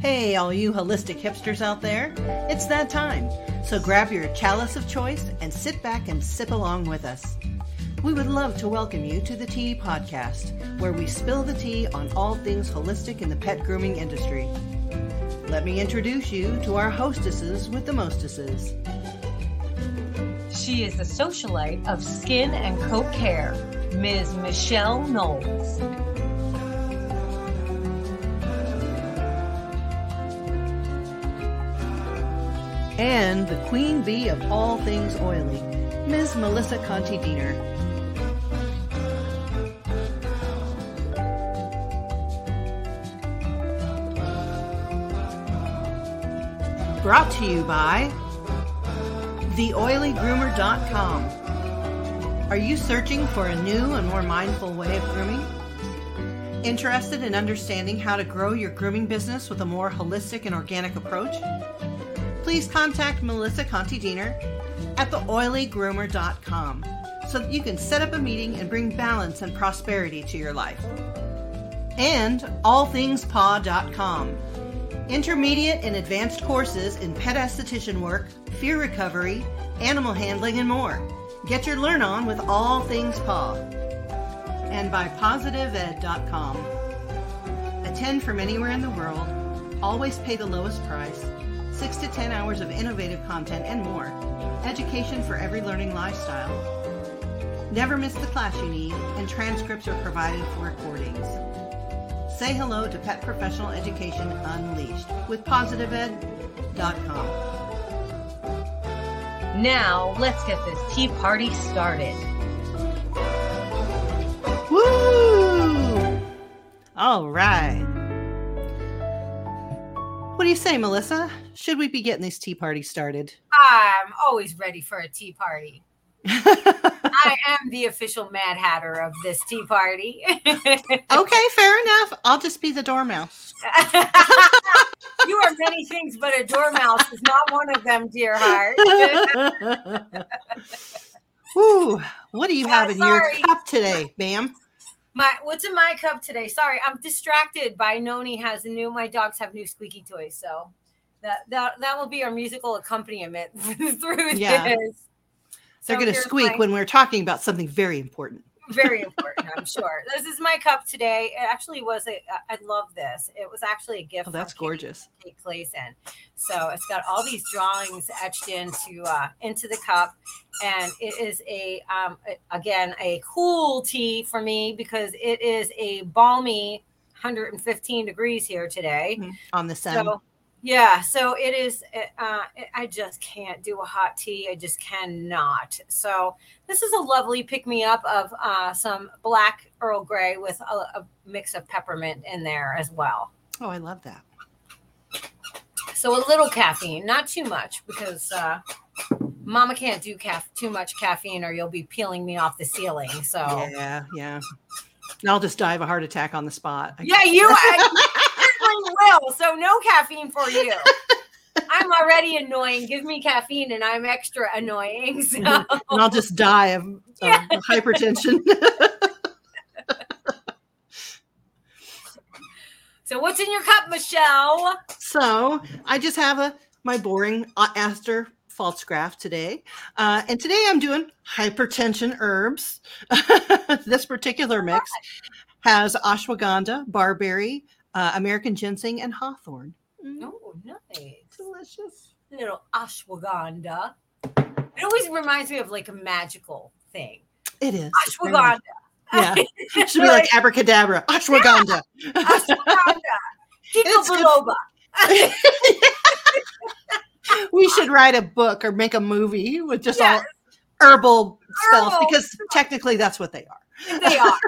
Hey, all you holistic hipsters out there, it's that time. So grab your chalice of choice and sit back and sip along with us. We would love to welcome you to the Tea Podcast, where we spill the tea on all things holistic in the pet grooming industry. Let me introduce you to our hostesses with the mostesses. She is the socialite of skin and coat care, Ms. Michelle Knowles. And the queen bee of all things oily, Ms. Melissa Conti Diener. Brought to you by TheOilyGroomer.com. Are you searching for a new and more mindful way of grooming? Interested in understanding how to grow your grooming business with a more holistic and organic approach? Please contact Melissa Conti Diener at theoilygroomer.com so that you can set up a meeting and bring balance and prosperity to your life. And allthingspaw.com intermediate and advanced courses in pet esthetician work, fear recovery, animal handling, and more. Get your learn on with all things paw. And by positiveed.com. Attend from anywhere in the world, always pay the lowest price, 6 to 10 hours of innovative content and more. Education for every learning lifestyle. Never miss the class you need, and transcripts are provided for recordings. Say hello to Pet Professional Education Unleashed with PositiveEd.com. Now, let's get this tea party started. Woo! All right. What do you say, Melissa? Should we be getting this tea party started? I'm always ready for a tea party. I am the official Mad Hatter of this tea party. okay, fair enough. I'll just be the dormouse. you are many things, but a dormouse is not one of them, dear heart. Ooh, what do you have Uh, in your cup today, ma'am? My what's in my cup today? Sorry, I'm distracted by Noni has a new. My dogs have new squeaky toys, so that that that will be our musical accompaniment through Yeah. this. They're So going to squeak my- when we're talking about something very important. very important i'm sure this is my cup today it actually was a i love this it was actually a gift Oh, that's gorgeous. Kate Clayson. so it's got all these drawings etched into uh into the cup and it is a um again a cool tea for me because it is a balmy 115 degrees here today On the sun. so yeah, so it is. Uh, I just can't do a hot tea. I just cannot. So this is a lovely pick me up of uh, some black Earl Grey with a, a mix of peppermint in there as well. oh, I love that. So a little caffeine, not too much, because uh, Mama can't do caf- too much caffeine, or you'll be peeling me off the ceiling. So Yeah, yeah. And I'll just die of a heart attack on the spot. Yeah, you I will. So no caffeine for you. I'm already annoying. Give me caffeine, and I'm extra annoying. So. and I'll just die of, of Yeah. hypertension. So what's in your cup, Michelle? so I just have a my boring aster false graph today, uh, and today I'm doing hypertension herbs. this particular mix has ashwagandha, barberry, uh, American ginseng, and hawthorn. Mm, Oh, nice. delicious. Little ashwagandha. It always reminds me of like a magical thing. It is It's Ashwagandha. Yeah, should be like abracadabra, ashwagandha. ashwagandha. Ginkgo It's good. biloba. we should write a book or make a movie with just Yes. all herbal spells Herbal. because technically that's what they are. They are.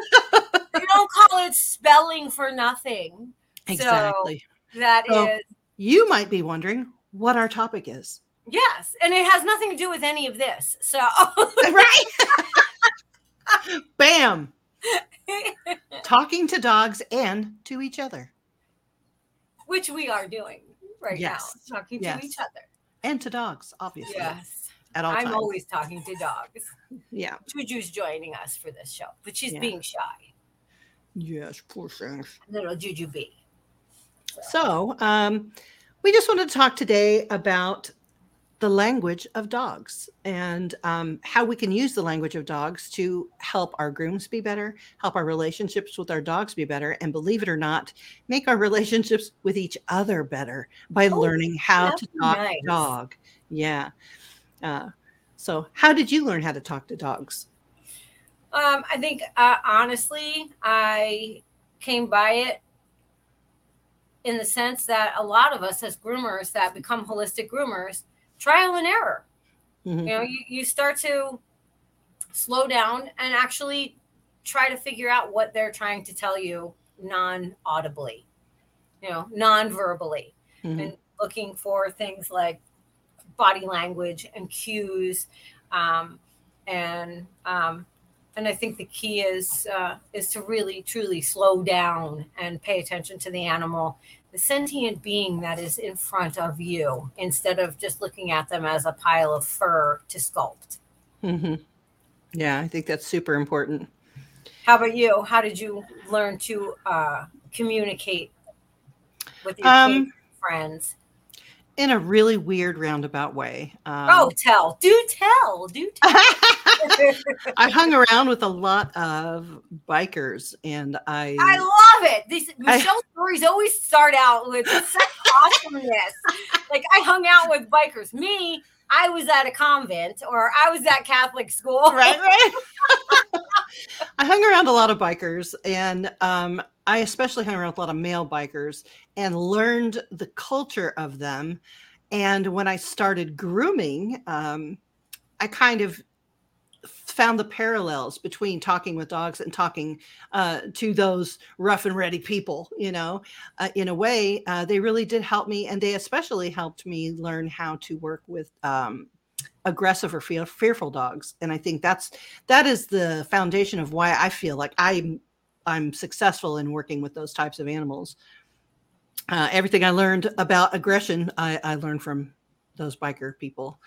You don't call it spelling for nothing. Exactly. That is So- You might be wondering what our topic is. yes, and it has nothing to do with any of this. So Right? Bam. Talking to dogs and to each other which we are doing right Yes. now, talking Yes. to each other. and to dogs, obviously. Yes. At all I'm times. always talking to dogs. yeah. Juju's joining us for this show, but she's Yeah. being shy. Yes, poor things. Little Juju B. So, um, we just wanted to talk today about the language of dogs and um, how we can use the language of dogs to help our grooms be better, help our relationships with our dogs be better, and believe it or not, make our relationships with each other better by Oh, learning how to talk nice. to dog. Yeah. Uh, so, how did you learn how to talk to dogs? Um, I think uh, honestly, I came by it in the sense that a lot of us as groomers that become holistic groomers, trial and error. Mhm. You know, you, you start to slow down and actually try to figure out what they're trying to tell you non-audibly, you know, non-verbally. Mhm. and looking for things like body language and cues um, and um, and i think the key is uh, is to really truly slow down and pay attention to the animal the sentient being that is in front of you instead of just looking at them as a pile of fur to sculpt Mm-hmm. Yeah, I think that's super important. how about you how did you learn to uh, communicate with your Um, friends in a really weird roundabout way. Um, oh tell do tell do tell I hung around with a lot of bikers, and I, I love it. These Michelle's stories always start out with such awesomeness. Like I hung out with bikers. Me, I was at a convent or I was at Catholic school. right, right. I hung around a lot of bikers, and um, I especially hung around with a lot of male bikers, and learned the culture of them. And when I started grooming, um, I kind of found the parallels between talking with dogs and talking uh, to those rough and ready people. You know, uh, in a way, uh, they really did help me, and they especially helped me learn how to work with um, aggressive or fear, fearful dogs. And I think that's that is the foundation of why I feel like I'm I'm successful in working with those types of animals. Uh, everything I learned about aggression, I, I learned from those biker people.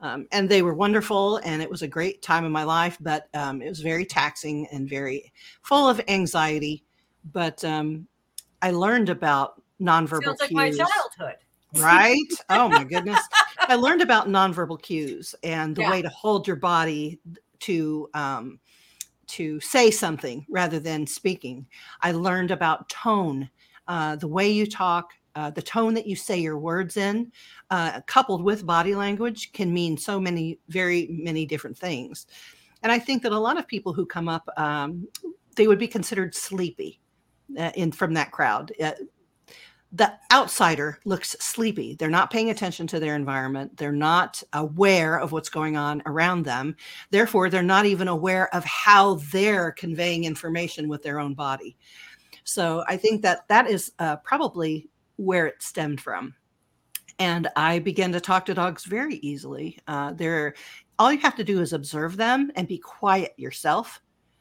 Um, and they were wonderful, and it was a great time in my life. But um, it was very taxing and very full of anxiety. But um, I learned about nonverbal Sounds like cues my childhood. right? Oh my goodness. I learned about nonverbal cues and the Yeah. way to hold your body to um, to say something rather than speaking. I learned about tone, uh, the way you talk, uh, the tone that you say your words in, uh, coupled with body language, can mean so many, very many different things. And I think that a lot of people who come up, um, they would be considered sleepy uh, in from that crowd. Uh, the outsider looks sleepy. They're not paying attention to their environment. They're not aware of what's going on around them. Therefore, they're not even aware of how they're conveying information with their own body. So I think that that is uh, probably where it stemmed from. And I began to talk to dogs very easily. Uh, they're all you have to do is observe them and be quiet yourself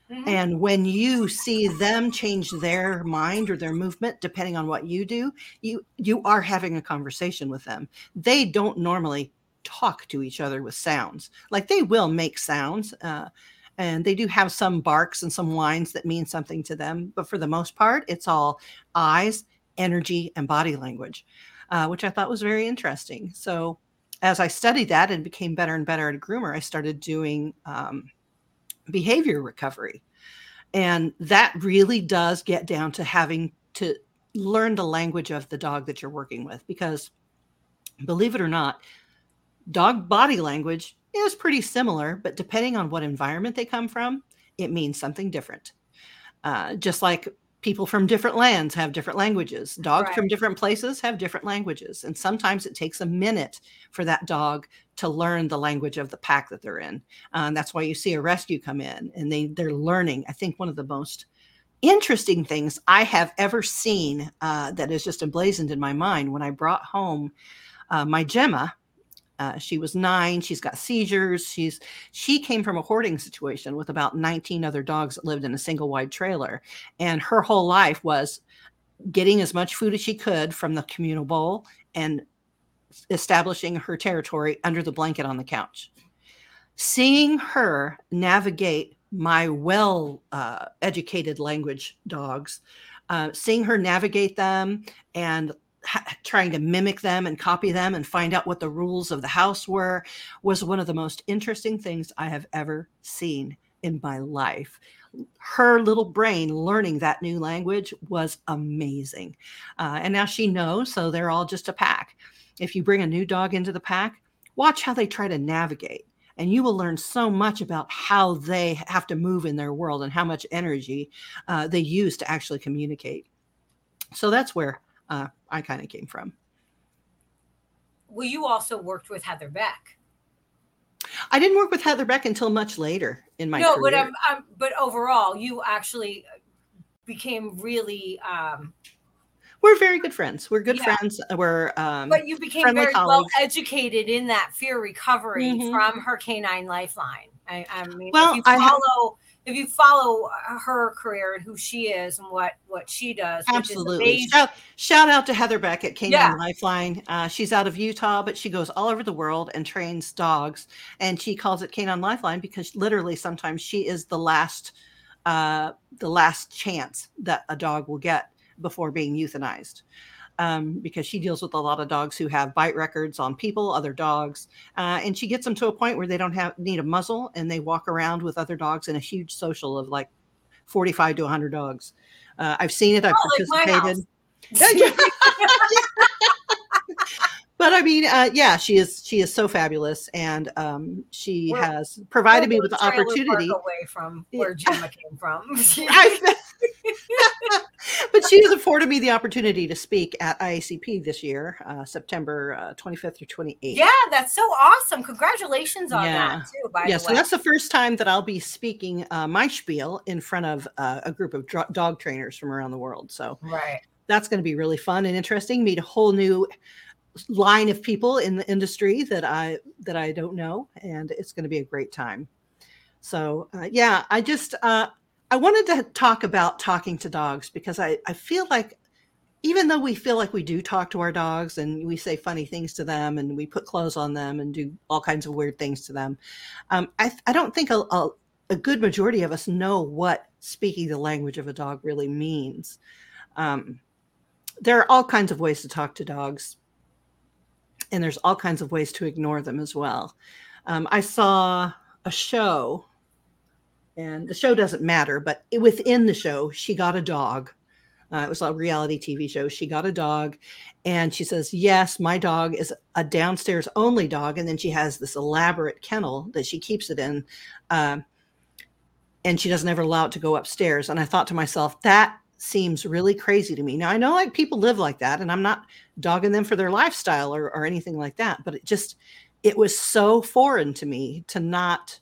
Mhm. and when you see them change their mind or their movement, depending on what you do, you you are having a conversation with them. They don't normally talk to each other with sounds. Like they will make sounds, uh, and they do have some barks and some whines that mean something to them. But for the most part, it's all eyes, energy, and body language, uh, which I thought was very interesting. So as I studied that and became better and better at a groomer, I started doing. Um, behavior recovery. And that really does get down to having to learn the language of the dog that you're working with because believe it or not, dog body language is pretty similar, but depending on what environment they come from, it means something different. Uh, just like people from different lands have different languages, dogs from different places have different languages. And sometimes it takes a minute for that dog to learn the language of the pack that they're in. Um, that's why you see a rescue come in and they they're learning. I think one of the most interesting things I have ever seen uh, that is just emblazoned in my mind when I brought home uh, my Gemma. Uh, she was nine. She's got seizures. She's she came from a hoarding situation with about 19 other dogs that lived in a single wide trailer, and her whole life was getting as much food as she could from the communal bowl and establishing her territory under the blanket on the couch. Seeing her navigate my well uh, educated language dogs, uh, seeing her navigate them and ha- trying to mimic them and copy them and find out what the rules of the house were was one of the most interesting things I have ever seen in my life. Her little brain learning that new language was amazing. Uh, and now she knows, so they're all just a pack. If you bring a new dog into the pack, watch how they try to navigate and you will learn so much about how they have to move in their world and how much energy uh, they use to actually communicate. So that's where uh, I kind of came from. Well, you also worked with Heather Beck. I didn't work with Heather Beck until much later in my no, career. but um, um, but overall, you actually became really um, we're very good friends. We're good Yeah. friends. We're um, but you became very well educated in that fear recovery Mhm. from her canine lifeline. I, I mean, Well, if you follow if you follow her career and who she is and what what she does, Absolutely. Shout, shout out to Heather Beck at Canine Yeah. Lifeline. Uh, she's out of Utah, but she goes all over the world and trains dogs. And she calls it Canine Lifeline because literally sometimes she is the last, uh, the last chance that a dog will get before being euthanized. Um, because she deals with a lot of dogs who have bite records on people, other dogs, uh, and she gets them to a point where they don't have need a muzzle and they walk around with other dogs in a huge social of like 45 to 100 dogs. Uh, I've seen it. I've Oh, participated. house. but I mean, uh, yeah, she is she is so fabulous, and um, she We're- has provided me with the a trailer park opportunity. away from Yeah. where Gemma came from. I- but she has afforded me the opportunity to speak at IACP this year, uh, September uh, 25th through 28th. yeah, that's so awesome. Congratulations on Yeah. that too. By yeah, so that's the first time that I'll be speaking uh, my spiel in front of uh, a group of dro- dog trainers from around the world. So right. that's going to be really fun and interesting. Meet a whole new line of people in the industry that I that I don't know, and it's going to be a great time. So uh, yeah, I just uh, I wanted to talk about talking to dogs because I I feel like even though we feel like we do talk to our dogs and we say funny things to them and we put clothes on them and do all kinds of weird things to them, um, I I don't think a, a a good majority of us know what speaking the language of a dog really means. Um, there are all kinds of ways to talk to dogs, and there's all kinds of ways to ignore them as well. Um, I saw a show, and the show doesn't matter, but it- within the show, she got a dog. Uh, it was a reality TV show. She got a dog, and she says, Yes, my dog is a downstairs only dog. And then she has this elaborate kennel that she keeps it in. Um, and she doesn't ever allow it to go upstairs. And I thought to myself, that seems really crazy to me. Now I know like people live like that, and I'm not dogging them for their lifestyle or, or anything like that, but it just it was so foreign to me to not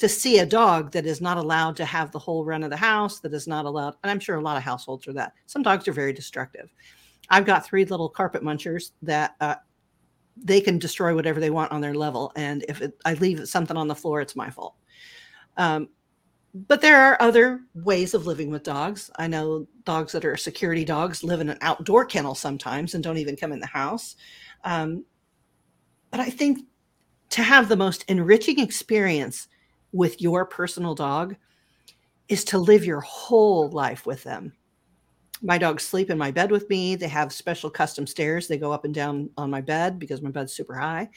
to see a dog that is not allowed to have the whole run of the house, that is not allowed, and I'm sure a lot of households are that. Some dogs are very destructive. I've got three little carpet munchers that uh, they can destroy whatever they want on their level, and if it, I leave something on the floor, it's my fault. Um, but there are other ways of living with dogs. I know dogs that are security dogs live in an outdoor kennel sometimes and don't even come in the house. Um, but I think to have the most enriching experience with your personal dog is to live your whole life with them. My dogs sleep in my bed with me. They have special custom stairs. They go up and down on my bed because my bed's super high.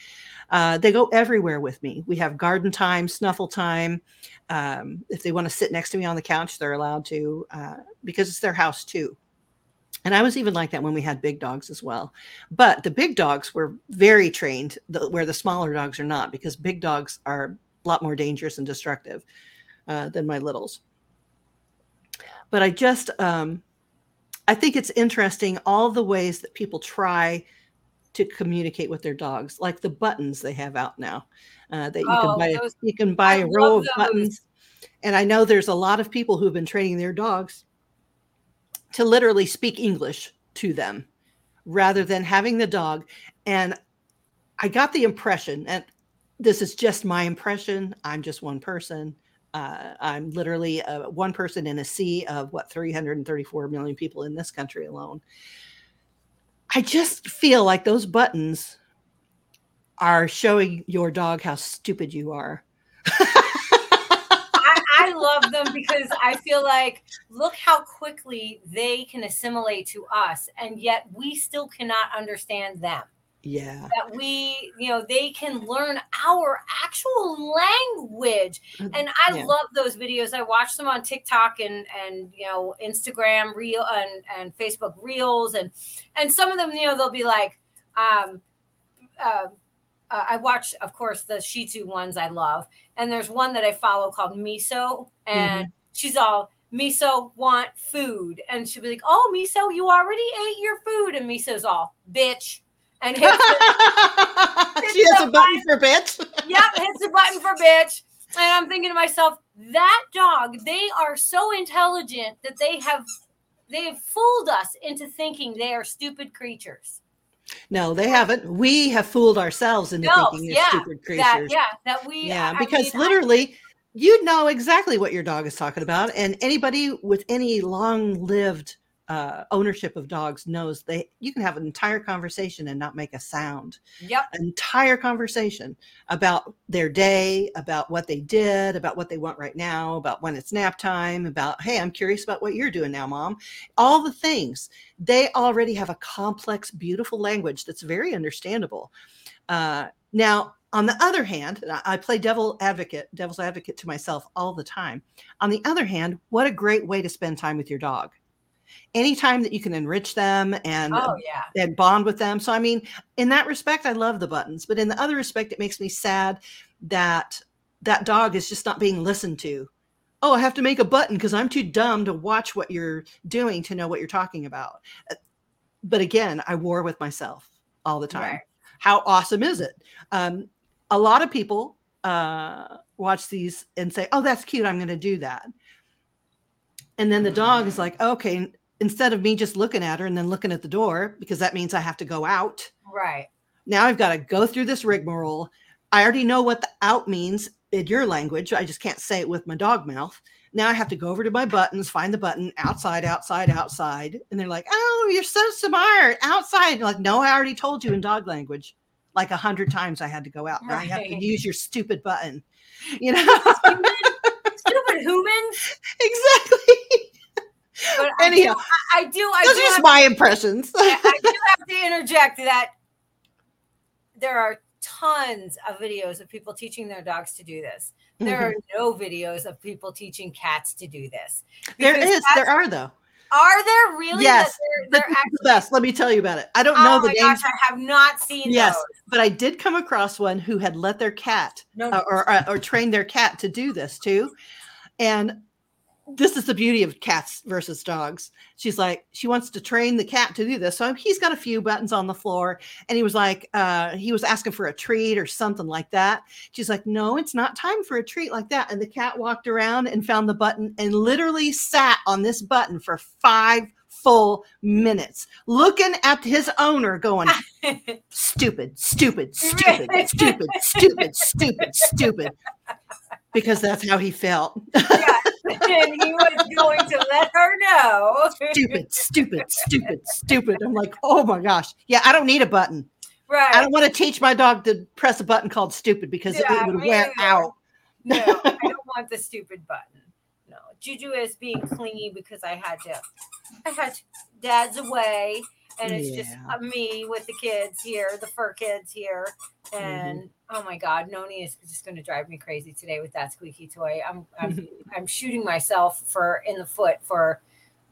Uh, they go everywhere with me. We have garden time, snuffle time. Um, if they want to sit next to me on the couch, they're allowed to uh, because it's their house too. And I was even like that when we had big dogs as well. But the big dogs were very trained, the, where the smaller dogs are not, because big dogs are lot more dangerous and destructive uh, than my littles. But I just, um, I think it's interesting all the ways that people try to communicate with their dogs, like the buttons they have out now. Uh, that you Oh, can buy, those- you can buy I a row of those. buttons. And I know there's a lot of people who've been training their dogs to literally speak English to them rather than having the dog. And I got the impression, and this is just my impression. I'm just one person. Uh, I'm literally uh, one person in a sea of what 334 million people in this country alone. I just feel like those buttons are showing your dog how stupid you are. I, I love them because I feel like look how quickly they can assimilate to us, and yet we still cannot understand them. Yeah. That we, you know, they can learn our actual language. And I Yeah. love those videos. I watch them on TikTok and and you know, Instagram reel and and Facebook reels and and some of them, you know, they'll be like um uh, uh, I watch, of course, the Shih Tzu ones I love, and there's one that I follow called Miso, and she's all Miso want food, and she'll be like, "Oh, Miso, you already ate your food," and Miso's all bitch, and hits the, she has a button for bitch. yep, hits the button for bitch. And I'm thinking to myself, that dog, they are so intelligent that they have they have fooled us into thinking they are stupid creatures. No, they haven't. We have fooled ourselves into No, thinking they're yeah, stupid creatures. That yeah, that we yeah, I because mean, I- literally you know exactly what your dog is talking about. And anybody with any long lived uh, ownership of dogs knows they you can have an entire conversation and not make a sound. yep, entire conversation about their day, about what they did, about what they want right now, about when it's nap time, about, hey, I'm curious about what you're doing now, mom. All the things. They already have a complex, beautiful language that's very understandable. Uh, now, on the other hand, and I I play devil advocate, devil's advocate to myself all the time. On the other hand, what a great way to spend time with your dog. Anytime that you can enrich them and oh yeah, and bond with them. So I mean, in that respect, I love the buttons, but in the other respect, it makes me sad that that dog is just not being listened to. Oh, I have to make a button because I'm too dumb to watch what you're doing to know what you're talking about. Uh, But again, I war with myself all the time. Right. How awesome is it? Um, a lot of people uh, watch these and say, "Oh, that's cute. I'm going to do that." And then the dog is like, "Okay." Instead of me just looking at her and then looking at the door, because that means I have to go out. right. Now I've got to go through this rigmarole. I already know what the out means in your language. I just can't say it with my dog mouth. Now I have to go over to my buttons, find the button outside, outside, outside. And they're like, oh, you're so smart. Outside. like, no, I already told you in dog language. Like a hundred times I had to go out. Now I have to use your stupid button. You know? Stupid humans. exactly. But I do, Anyhow, I, I do, I those do, are just my impressions. I, I do have to interject that there are tons of videos of people teaching their dogs to do this. There mm-hmm. are no videos of people teaching cats to do this. There is. There are though. Are there really? Yes, they're, they're actually. the best. Let me tell you about it. I don't Oh know the my names. gosh, I have not seen Yes, those. but I did come across one who had let their cat No, uh, or, or or trained their cat to do this too, and this is the beauty of cats versus dogs. She's like she wants to train the cat to do this, so he's got a few buttons on the floor, and he was like uh, he was asking for a treat or something like that. She's like, no, it's not time for a treat like that, and the cat walked around and found the button and literally sat on this button for five full minutes looking at his owner going stupid, stupid, stupid, stupid, stupid, stupid, stupid. Because that's how he felt. yeah. and he was going to let her know. stupid, stupid, stupid, stupid. I'm like, oh my gosh. Yeah, I don't need a button. Right. I don't want to teach my dog to press a button called stupid because Yeah, it would wear neither. out. No, I don't want the stupid button. No, Juju is being clingy because I had to. I had to, dad's away, and it's just Yeah. uh, me with the kids here, the fur kids here, Mm-hmm. and oh my God, Noni is just going to drive me crazy today with that squeaky toy. I'm I'm I'm shooting myself for in the foot for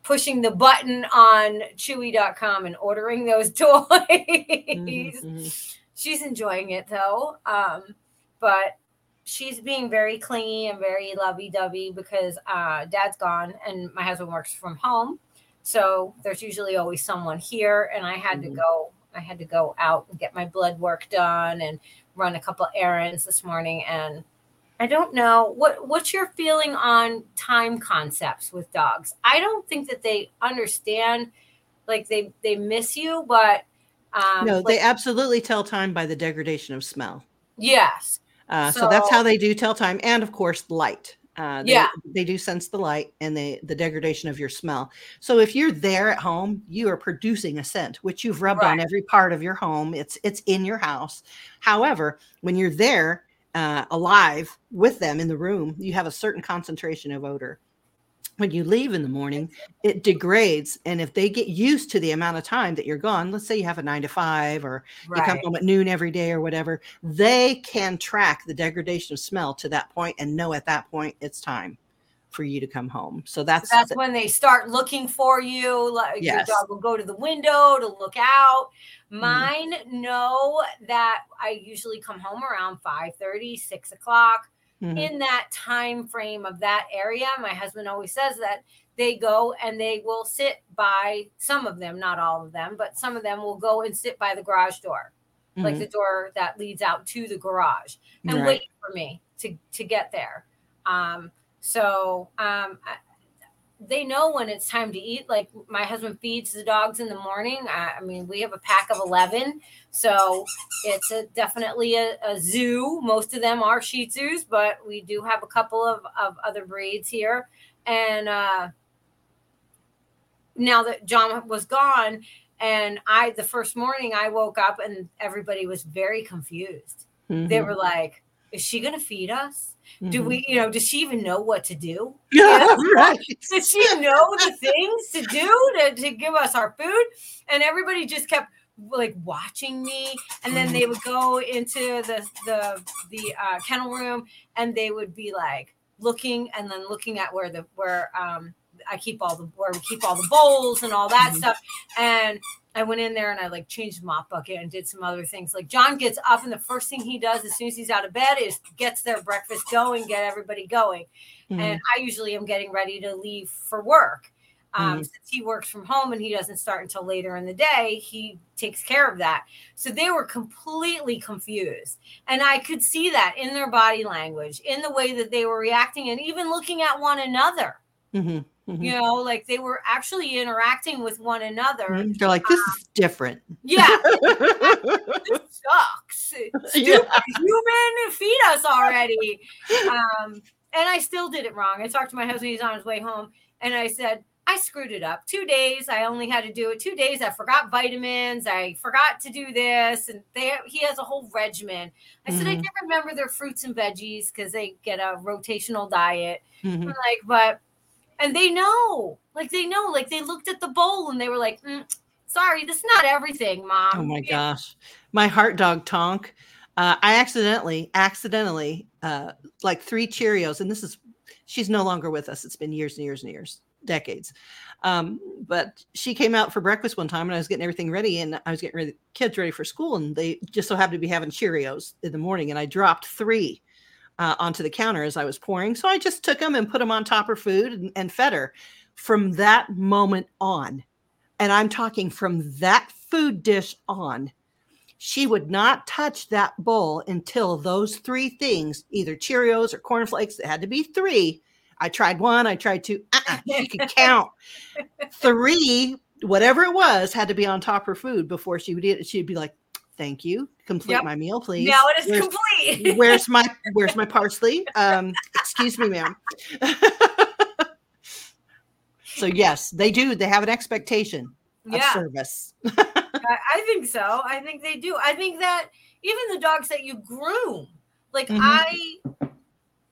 pushing the button on Chewy.com and ordering those toys. Mhm, mhm. She's enjoying it though. Um, but she's being very clingy and very lovey-dovey because uh, dad's gone and my husband works from home. So there's usually always someone here, and I had Mhm. to go. I had to go out and get my blood work done and run a couple errands this morning. And I don't know what what's your feeling on time concepts with dogs. I don't think that they understand, like they they miss you, but um, No, like- they absolutely tell time by the degradation of smell. yes, Uh, so, that's how they do tell time, and of course, light. Uh, they, Yeah. they do sense the light and the the degradation of your smell. So if you're there at home, you are producing a scent, which you've rubbed on every part of your home. It's it's in your house. However, when you're there uh, alive with them in the room, you have a certain concentration of odor. When you leave in the morning, it degrades. And if they get used to the amount of time that you're gone, let's say you have a nine to five or right. you come home at noon every day or whatever, they can track the degradation of smell to that point and know at that point it's time for you to come home. So that's that's the, when they start looking for you. Like yes. your dog will go to the window to look out. Mm-hmm. Mine mm-hmm. know that I usually come home around 5 30, 6 o'clock. Mm-hmm. In that time frame of that area, my husband always says that they go and they will sit by some of them, not all of them, but some of them will go and sit by the garage door, mm-hmm. like the door that leads out to the garage, and right. wait for me to to get there. Um, so um, they know when it's time to eat. Like my husband feeds the dogs in the morning. I, I mean, we have a pack of 11. So it's a, definitely a, a, zoo. Most of them are Shih Tzus, but we do have a couple of, of other breeds here. And uh, now that John was gone, and I, the first morning I woke up and everybody was very confused. Mm-hmm. They were like, is she going to feed us? Mm-hmm. Do we, you know, does she even know what to do? Yeah, right. Does she know the things to do to, to give us our food? And everybody just kept like watching me and then they would go into the the the uh, kennel room and they would be like looking and then looking at where the where um I keep all the where we keep all the bowls and all that mm-hmm. stuff and I went in there and I like changed the mop bucket and did some other things. Like John gets up and the first thing he does as soon as he's out of bed is gets their breakfast going, get everybody going. Mm-hmm. And I usually am getting ready to leave for work. Um, mm-hmm. Since he works from home and he doesn't start until later in the day, he takes care of that. So they were completely confused. And I could see that in their body language, in the way that they were reacting, and even looking at one another. Mm-hmm. Mm-hmm. You know, like they were actually interacting with one another. Mm-hmm. They're like, this um, is different. Yeah. this sucks. Yeah. human, feed us already. Um, and I still did it wrong. I talked to my husband, he's on his way home, and I said, I screwed it up. Two days, I only had to do it. Two days, I forgot vitamins. I forgot to do this, and they he has a whole regimen. I mm-hmm. said I mm-hmm. did remember their fruits and veggies because they get a rotational diet. Mm-hmm. like, but and they know, like they know, like they looked at the bowl and they were like, mm, "Sorry, this is not everything, mom." Oh my yeah. gosh, my heart dog Tonk. Uh, I accidentally, accidentally, uh, like three Cheerios, and this is she's no longer with us. It's been years and years and years, decades. Um, but she came out for breakfast one time, and I was getting everything ready, and I was getting ready, kids ready for school, and they just so happened to be having Cheerios in the morning, and I dropped three uh, onto the counter as I was pouring. So I just took them and put them on top of her food and, and fed her. From that moment on, and I'm talking from that food dish on, she would not touch that bowl until those three things, either Cheerios or cornflakes, it had to be three. I tried one, I tried two. Uh-uh, she could count. three, whatever it was, had to be on top of her food before she would eat it. She'd be like, Thank you. Complete yep. my meal, please. Now it is where's, complete. where's my where's my parsley? Um, excuse me, ma'am. so yes, they do. They have an expectation of yeah. service. I think so. I think they do. I think that even the dogs that you groom, like mm-hmm. I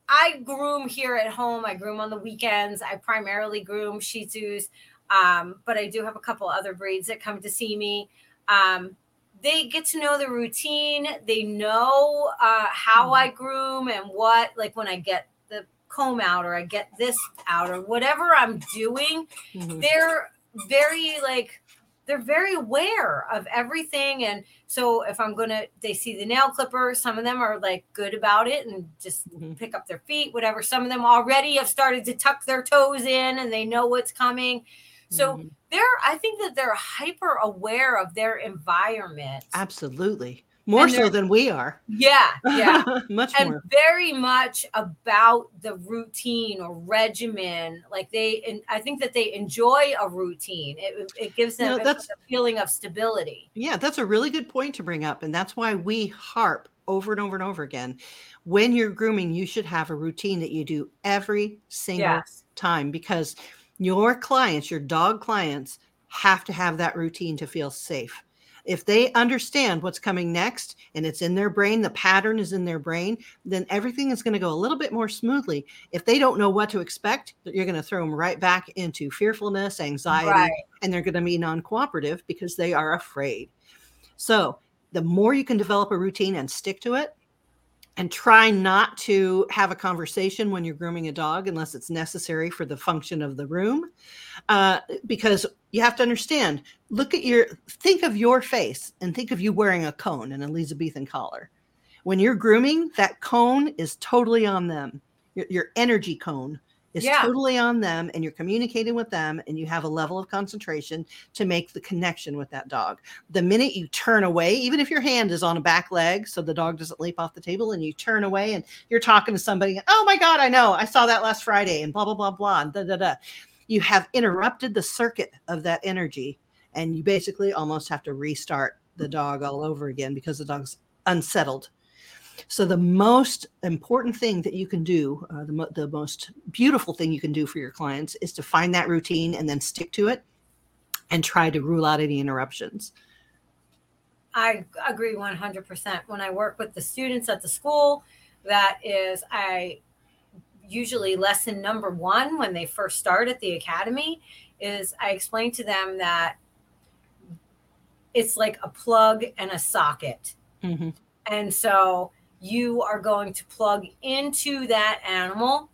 I groom here at home. I groom on the weekends. I primarily groom Shih Tzus, um, but I do have a couple other breeds that come to see me. Um, they get to know the routine. They know uh, how mm-hmm. I groom and what, like when I get the comb out or I get this out or whatever I'm doing, mm-hmm. they're very like, they're very aware of everything. And so if I'm going to, they see the nail clipper, some of them are like good about it and just mm-hmm. pick up their feet, whatever. Some of them already have started to tuck their toes in and they know what's coming. So mm-hmm. they're, I think that they're hyper aware of their environment. Absolutely. More so than we are. Yeah, yeah. much and more. very much about the routine or regimen. Like they, and I think that they enjoy a routine. It, it gives them you know, that's, a feeling of stability. Yeah, that's a really good point to bring up. And that's why we harp over and over and over again. When you're grooming, you should have a routine that you do every single yes. time because – your clients, your dog clients, have to have that routine to feel safe. if they understand what's coming next and it's in their brain, the pattern is in their brain, then everything is going to go a little bit more smoothly. If they don't know what to expect, you're going to throw them right back into fearfulness, anxiety, right. and they're going to be non cooperative because they are afraid. So, the more you can develop a routine and stick to it, and try not to have a conversation when you're grooming a dog unless it's necessary for the function of the room uh, because you have to understand look at your think of your face and think of you wearing a cone and elizabethan collar. When you're grooming that cone is totally on them. Your, your energy cone is yeah. totally on them and you're communicating with them and you have a level of concentration to make the connection with that dog. The minute you turn away, even if your hand is on a back leg so the dog doesn't leap off the table and you turn away and you're talking to somebody, oh my God, I know, I saw that last Friday and blah, blah, blah, blah, and da, da, da. You have interrupted the circuit of that energy and you basically almost have to restart the dog all over again because the dog's unsettled so, the most important thing that you can do, uh, the, the most beautiful thing you can do for your clients is to find that routine and then stick to it and try to rule out any interruptions. I agree 100%. When I work with the students at the school, that is, I usually lesson number one when they first start at the academy is I explain to them that it's like a plug and a socket. Mm-hmm. And so you are going to plug into that animal.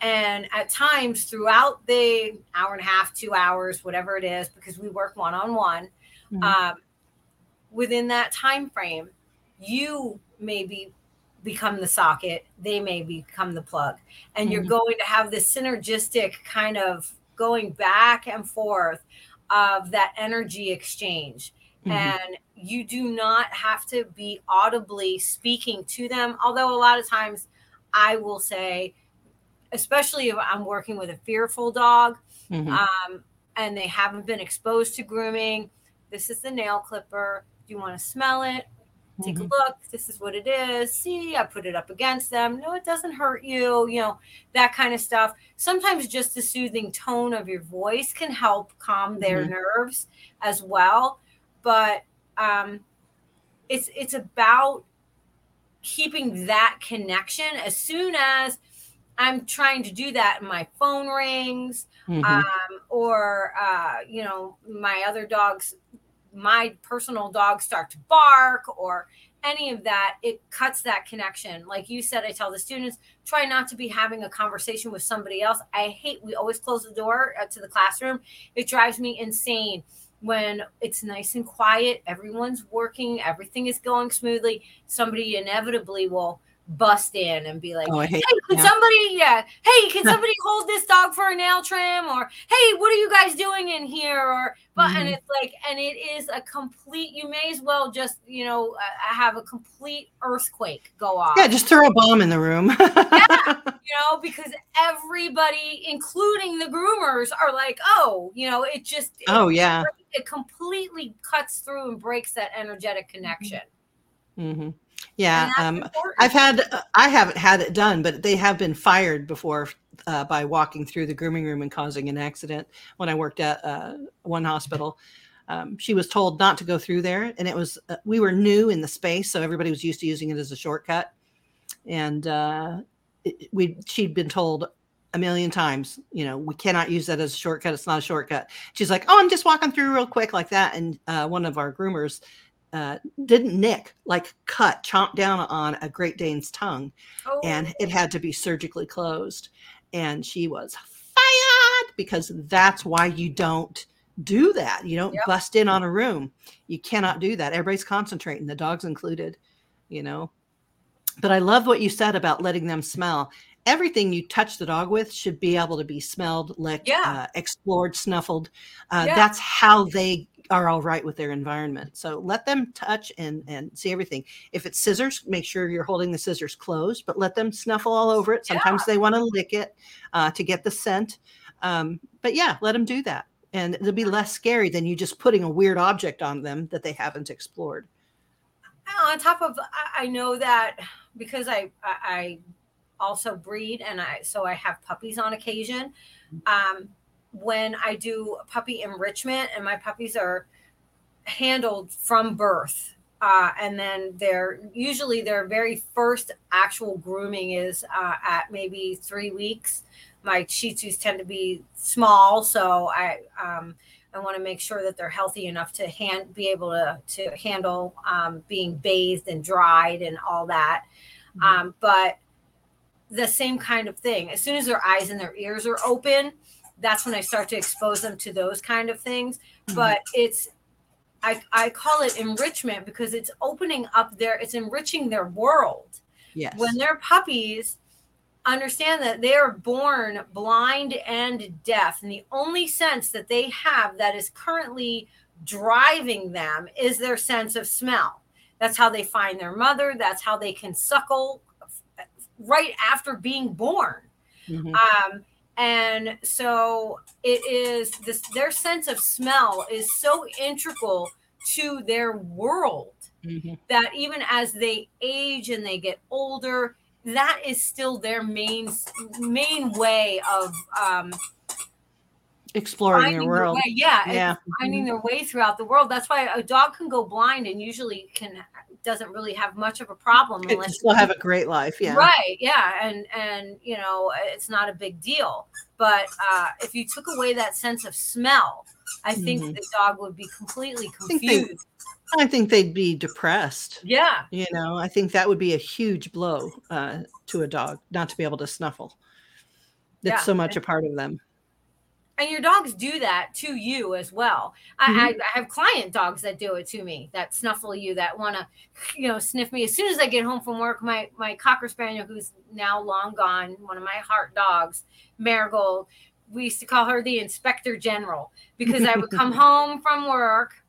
And at times throughout the hour and a half, two hours, whatever it is, because we work one on one, within that time frame, you may be become the socket, they may become the plug. And mm-hmm. you're going to have this synergistic kind of going back and forth of that energy exchange. Mm-hmm. And you do not have to be audibly speaking to them. Although a lot of times I will say, especially if I'm working with a fearful dog mm-hmm. um, and they haven't been exposed to grooming, this is the nail clipper. Do you want to smell it? Take mm-hmm. a look. This is what it is. See, I put it up against them. No, it doesn't hurt you. You know, that kind of stuff. Sometimes just the soothing tone of your voice can help calm their mm-hmm. nerves as well. But um, it's it's about keeping that connection as soon as I'm trying to do that, my phone rings, mm-hmm. um, or uh, you know, my other dogs, my personal dogs start to bark, or any of that, it cuts that connection. Like you said, I tell the students, try not to be having a conversation with somebody else. I hate, we always close the door uh, to the classroom. It drives me insane when it's nice and quiet, everyone's working, everything is going smoothly, somebody inevitably will bust in and be like, oh, "Hey, can somebody, yeah, hey, can somebody hold this dog for a nail trim?" Or, "Hey, what are you guys doing in here?" Or, but mm-hmm. and it's like, and it is a complete. You may as well just, you know, uh, have a complete earthquake go off. Yeah, just throw a bomb in the room. yeah, you know, because everybody, including the groomers, are like, "Oh, you know, it just." It, oh yeah. It completely cuts through and breaks that energetic connection. Mm-hmm. Yeah, um, I've had I haven't had it done, but they have been fired before uh, by walking through the grooming room and causing an accident. When I worked at uh, one hospital, um, she was told not to go through there, and it was uh, we were new in the space, so everybody was used to using it as a shortcut, and uh, we she'd been told a million times, you know, we cannot use that as a shortcut. It's not a shortcut. She's like, oh, I'm just walking through real quick like that, and uh, one of our groomers uh, didn't nick, like cut, chomp down on a Great Dane's tongue, oh. and it had to be surgically closed. And she was fired because that's why you don't do that. You don't yep. bust in on a room. You cannot do that. Everybody's concentrating, the dogs included, you know. But I love what you said about letting them smell. Everything you touch the dog with should be able to be smelled, licked, yeah. uh, explored, snuffled. Uh, yeah. That's how they are all right with their environment. So let them touch and and see everything. If it's scissors, make sure you're holding the scissors closed, but let them snuffle all over it. Sometimes yeah. they want to lick it uh, to get the scent. Um, but yeah, let them do that, and it'll be less scary than you just putting a weird object on them that they haven't explored. On top of, I know that because I I also breed and I so I have puppies on occasion. Um, when I do puppy enrichment and my puppies are handled from birth. Uh, and then they're usually their very first actual grooming is uh, at maybe three weeks. My Shih Tzus tend to be small, so I um, I want to make sure that they're healthy enough to hand be able to to handle um, being bathed and dried and all that. Mm-hmm. Um, but the same kind of thing. As soon as their eyes and their ears are open, that's when I start to expose them to those kind of things. Mm-hmm. But it's I, I call it enrichment because it's opening up their it's enriching their world. Yes. When they're puppies, understand that they are born blind and deaf. And the only sense that they have that is currently driving them is their sense of smell. That's how they find their mother. That's how they can suckle right after being born. Mm-hmm. Um, and so it is this their sense of smell is so integral to their world mm-hmm. that even as they age and they get older that is still their main main way of um, exploring their world. Way, yeah, yeah, finding mm-hmm. their way throughout the world. That's why a dog can go blind and usually can doesn't really have much of a problem it unless still have a great life. Yeah, right. Yeah, and and you know it's not a big deal. But uh, if you took away that sense of smell, I think mm-hmm. the dog would be completely confused. I think they'd be depressed. Yeah. You know, I think that would be a huge blow uh, to a dog not to be able to snuffle. That's yeah. so much a part of them. And your dogs do that to you as well. Mm-hmm. I, I, have client dogs that do it to me, that snuffle you, that want to, you know, sniff me. As soon as I get home from work, my my cocker spaniel, who's now long gone, one of my heart dogs, Marigold, we used to call her the inspector general because I would come home from work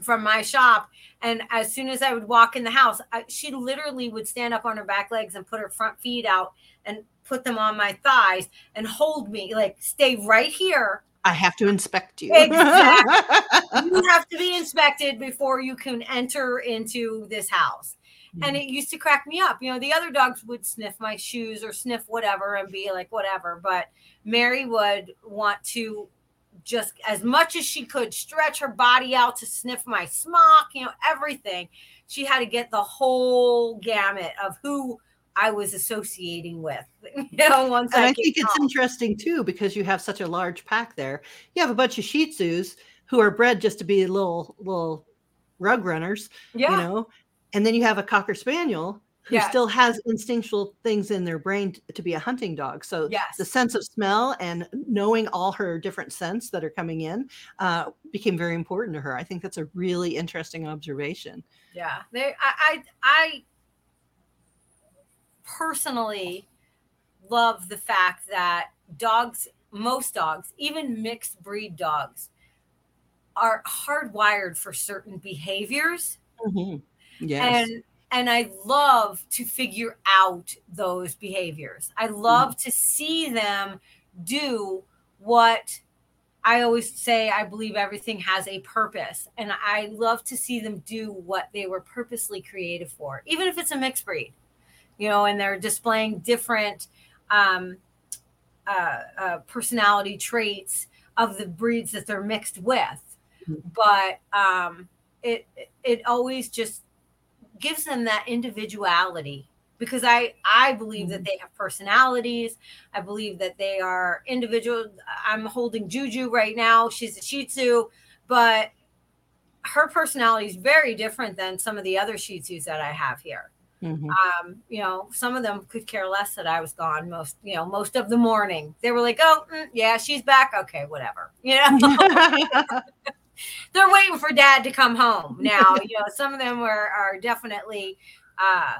from my shop. And as soon as I would walk in the house, I, she literally would stand up on her back legs and put her front feet out and put them on my thighs and hold me, like, stay right here. I have to inspect you. Exactly. you have to be inspected before you can enter into this house. Mm-hmm. And it used to crack me up. You know, the other dogs would sniff my shoes or sniff whatever and be like, whatever. But Mary would want to just as much as she could stretch her body out to sniff my smock, you know, everything. She had to get the whole gamut of who I was associating with. You know, once and I, I think it's interesting too because you have such a large pack there. You have a bunch of Shih Tzus who are bred just to be little little rug runners. Yeah. You know, and then you have a Cocker Spaniel who still has instinctual things in their brain t- to be a hunting dog. So yes. the sense of smell and knowing all her different scents that are coming in uh, became very important to her. I think that's a really interesting observation. Yeah, they, I, I, I personally love the fact that dogs, most dogs, even mixed breed dogs, are hardwired for certain behaviors. Mm-hmm. Yes. And and I love to figure out those behaviors. I love mm. to see them do what I always say I believe everything has a purpose. And I love to see them do what they were purposely created for, even if it's a mixed breed, you know, and they're displaying different um, uh, uh, personality traits of the breeds that they're mixed with. Mm-hmm. But um, it, it always just gives them that individuality because I I believe that mm-hmm. they have personalities. I believe that they are individual. I'm holding Juju right now. She's a Shih Tzu, but her personality is very different than some of the other Shih Tzus that I have here. Mm-hmm. Um, you know, some of them could care less that I was gone most, you know, most of the morning. They were like, "Oh, mm, yeah, she's back. Okay, whatever." You know. they're waiting for dad to come home now. you know, some of them are are definitely uh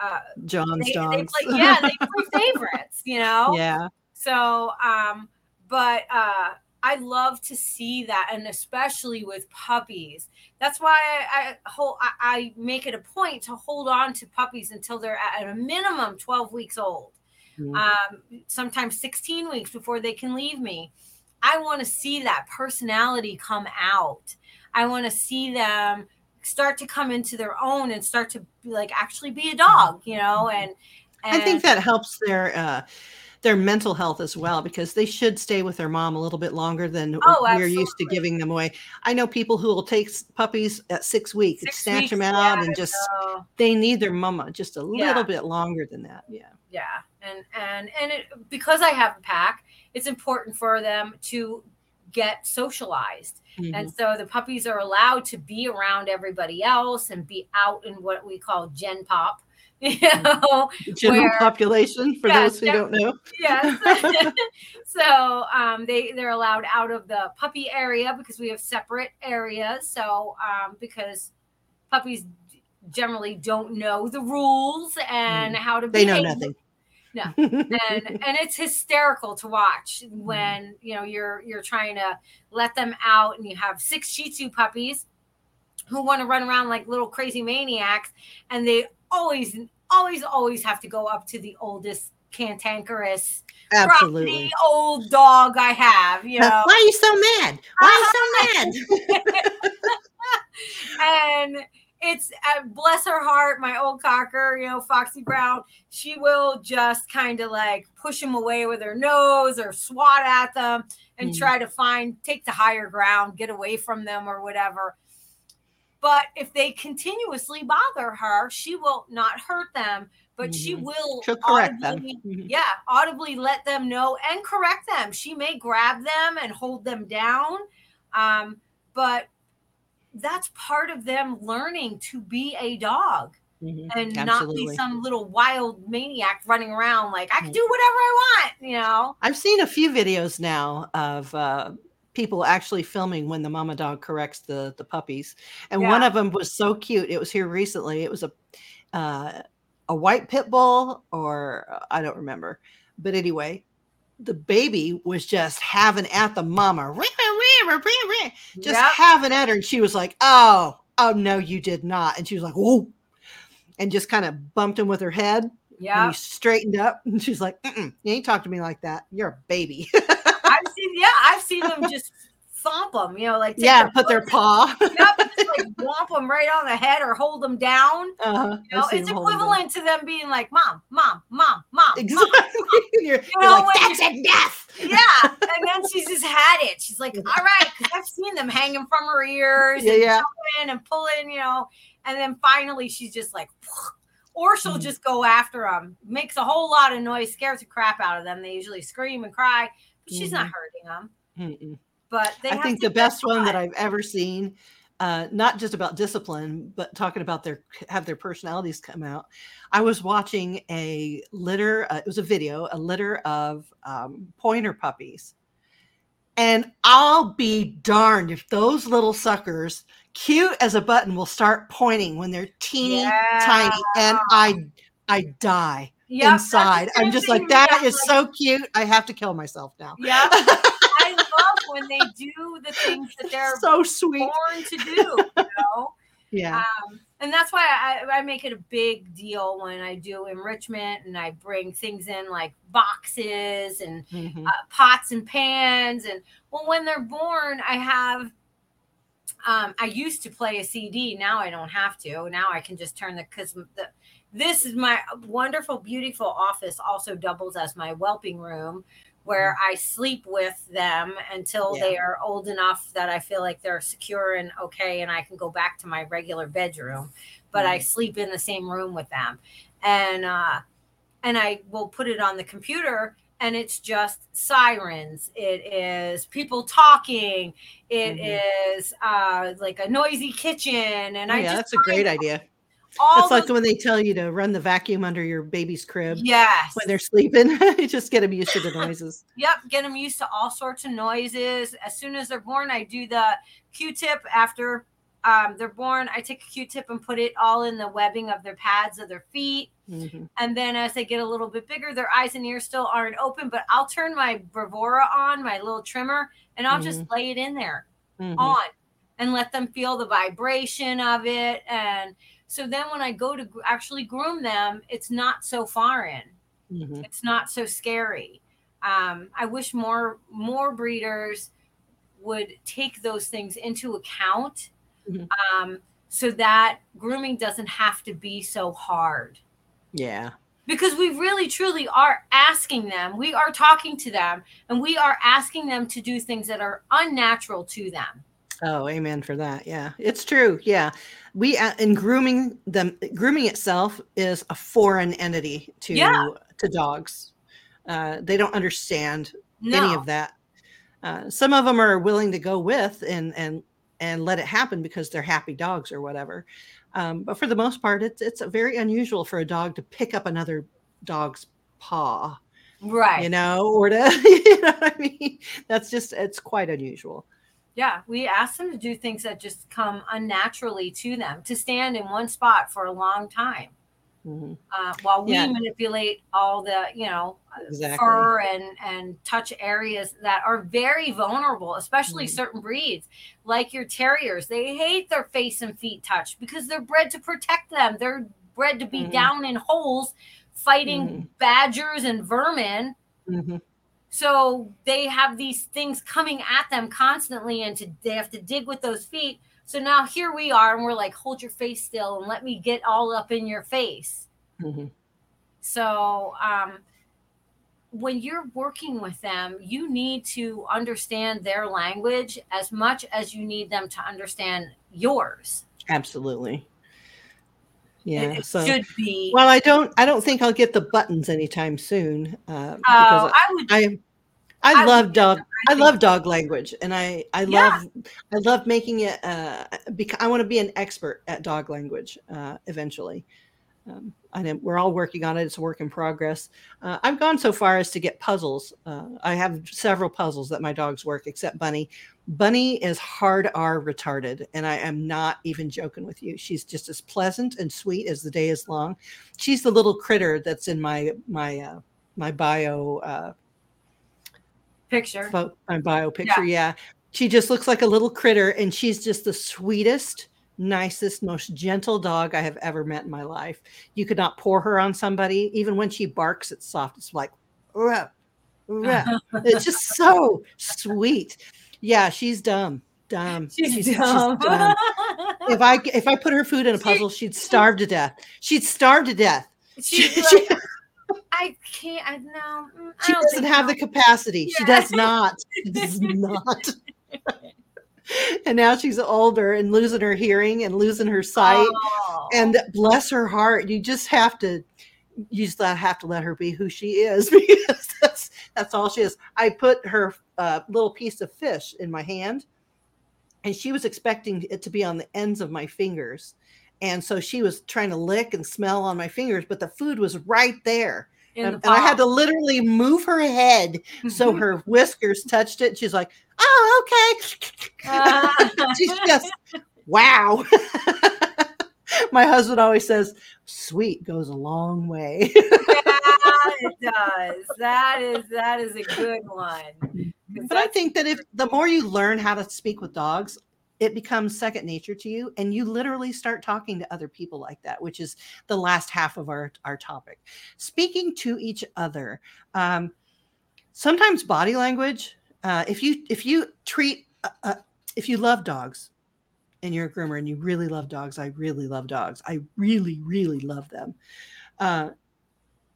uh John's they, dogs. They play, yeah, they play favorites, you know. Yeah. So um, but uh I love to see that, and especially with puppies. That's why I, I hold. I, I, make it a point to hold on to puppies until they're at a minimum twelve weeks old, mm-hmm. um, sometimes sixteen weeks before they can leave me. I want to see that personality come out. I want to see them start to come into their own and start to be like actually be a dog, you know, and, and I think that helps their uh their mental health as well because they should stay with their mom a little bit longer than Oh, we're used to giving them away. I know people who will take puppies at six weeks, Six snatch weeks, them out, yeah, and just so- they need their mama just a Yeah. little bit longer than that. Yeah. yeah and and and it because i have a pack it's important for them to get socialized Mhm. and so the puppies are allowed to be around everybody else and be out in what we call gen pop you know General where- population for Yeah, those who yeah. don't know. yes so um, they they're allowed out of the puppy area because we have separate areas so um, because puppies generally don't know the rules and how to Mm. They know nothing. No. and and it's hysterical to watch mm. when you know you're you're trying to let them out and you have six Shih Tzu puppies who want to run around like little crazy maniacs, and they always always always have to go up to the oldest cantankerous Absolutely. old dog I have, you know. Why are you so mad? Why are you so mad? and it's uh, bless her heart, my old cocker, you know, Foxy Brown. She will just kind of like push them away with her nose or swat at them and Mhm. try to find take the higher ground, get away from them or whatever. But if they continuously bother her, she will not hurt them, but she Mhm. will She'll correct them. audibly- Mhm. yeah, audibly let them know and correct them. She may grab them and hold them down, um, but that's part of them learning to be a dog Mhm. and not be some little wild maniac running around like I can Mm. do whatever I want, you know. I've seen a few videos now of uh, people actually filming when the mama dog corrects the the puppies, and one of them was so cute. It was here recently. It was a uh, a white pit bull, or uh, I don't remember, but anyway, the baby was just having at the mama, just Yep. having at her, and she was like, "Oh, oh no, you did not," and she was like, "Whoa," and just kind of bumped him with her head. Yeah. he straightened up, and she's like, "You ain't talk to me like that. You're a baby." I've seen yeah, I've seen them just thump them, you know, like take yeah, put their paw. Yep, like whomp them right on the head or hold them down. uh-huh. You know, it's them. equivalent to them being like, "Mom, mom, mom, mom." mom." Exactly. you're, you're know, like, that's you- enough. Yeah, and then she's just had it. She's like, "All right," I've seen them hanging from her ears Yeah, and yeah. jumping and pulling, you know. And then finally, she's just like, or she'll Mhm. just go after them, makes a whole lot of noise, scares the crap out of them. They usually scream and cry, but she's not Mhm. hurting them. Mm-mm. But they I think the best one that. I've ever seen, uh, not just about discipline, but talking about their have their personalities come out. I was watching a litter. Uh, it was a video, a litter of um, pointer puppies, and I'll be darned if those little suckers, cute as a button, will start pointing when they're teeny tiny, and I I die Yep, inside. I'm just like that is like, so cute. I have to kill myself now. Yeah, when they do the things that they're so sweet. born to do. You know. Yeah. Um, and that's why I, I make it a big deal when I do enrichment and I bring things in like boxes and Mhm. uh, pots and pans. And well, when they're born, I have. Um, I used to play a CD. Now I don't have to. Now I can just turn the because the this is my wonderful, beautiful office. Also doubles as my whelping room, where I sleep with them until Yeah. they are old enough that I feel like they're secure and okay, and I can go back to my regular bedroom. But I sleep in the same room with them, and uh, and I will put it on the computer and it's just sirens it is people talking It Mhm. is uh like a noisy kitchen and Oh, i yeah, that's a great idea. All It's like when they tell you to run the vacuum under your baby's crib yes when they're sleeping. you just get them used to the noises. Yep, get them used to all sorts of noises. As soon as they're born, I do the Q-tip after um, they're born. I take a Q-tip and put it all in the webbing of their pads of their feet. Mhm. And then as they get a little bit bigger, their eyes and ears still aren't open, but I'll turn my Bravura on, my little trimmer, and I'll just lay it in there Mhm. on and let them feel the vibration of it. And so then when I go to actually groom them, it's not so foreign Mhm. it's not so scary. Um, I wish more more breeders would take those things into account, Mhm. um, so that grooming doesn't have to be so hard. Yeah. because we really truly are asking them we are talking to them and we are asking them to do things that are unnatural to them oh amen for that yeah it's true yeah we uh, in grooming them grooming itself is a foreign entity to yeah. to dogs uh, they don't understand no. any of that uh, some of them are willing to go with and and and let it happen because they're happy dogs or whatever um, but for the most part, it's it's very unusual for a dog to pick up another dog's paw, right? You know, or to you know what I mean. That's just it's quite unusual. Yeah, we ask them to do things that just come unnaturally to them to stand in one spot for a long time. Mm-hmm. Uh, while we yeah. manipulate all the you know exactly. fur and and touch areas that are very vulnerable especially mm-hmm. certain breeds like your terriers they hate their face and feet touched because they're bred to protect them they're bred to be mm-hmm. down in holes fighting mm-hmm. badgers and vermin mm-hmm. So they have these things coming at them constantly and to, they have to dig with those feet so now here we are, and we're like, hold your face still and let me get all up in your face. Mm-hmm. So, um, when you're working with them, you need to understand their language as much as you need them to understand yours. Absolutely. Yeah, it, so should be. Well, I don't. I don't think I'll get the buttons anytime soon. Uh, oh, I would. I I, I love dog. I, love dog language, and I I yeah. love I love making it. Uh, because I want to be an expert at dog language uh, eventually. Um, and we're all working on it. It's a work in progress. Uh, I've gone so far as to get puzzles. Uh, I have several puzzles that my dogs work, except Bunny. Bunny is hard R retarded, and I am not even joking with you. She's just as pleasant and sweet as the day is long. She's the little critter that's in my my uh, my bio uh, picture. my bio picture, yeah. yeah. She just looks like a little critter, and she's just the sweetest, nicest, most gentle dog I have ever met in my life. You could not pour her on somebody. Even when she barks, it's soft. It's like, ruh, ruh. it's just so sweet. Yeah, she's dumb. Dumb. She's, she's dumb. She's dumb. if I if I put her food in a puzzle, she'd starve to death. She'd starve to death. She's like, I can't. I know. Mm, she doesn't have the capacity. Yeah. She does not. She does not. and now she's older and losing her hearing and losing her sight. Oh. And bless her heart, you just have to you just have to let her be who she is because that's that's all she is. I put her uh, little piece of fish in my hand, and she was expecting it to be on the ends of my fingers, and so she was trying to lick and smell on my fingers, but the food was right there. And, and, I had to literally move her head so her whiskers touched it. She's like, "Oh, okay." Uh. She's just, wow. My husband always says, "Sweet goes a long way." yeah, it does. That is that is a good one. But I think that if the more you learn how to speak with dogs, it becomes second nature to you and you literally start talking to other people like that which is the last half of our, our topic. Speaking to each other um, sometimes body language uh, if you if you treat uh, uh, if you love dogs and you're a groomer and you really love dogs i really love dogs. I really really love them. Uh,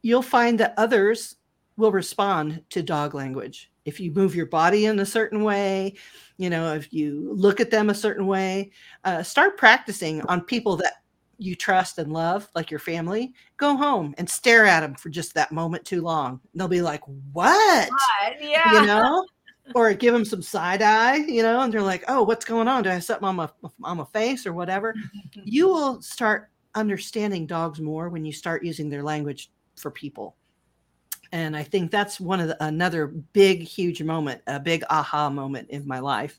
you'll find that others will respond to dog language if you move your body in a certain way you know if you look at them a certain way uh, start practicing on people that you trust and love like your family. Go home and stare at them for just that moment too long. They'll be like what, what? yeah. you know? Or give them some side eye you know and they're like oh what's going on? Do i have something on my on my face or whatever? You will start understanding dogs more when you start using their language for people and i think that's one of the, another big huge moment a big aha moment in my life.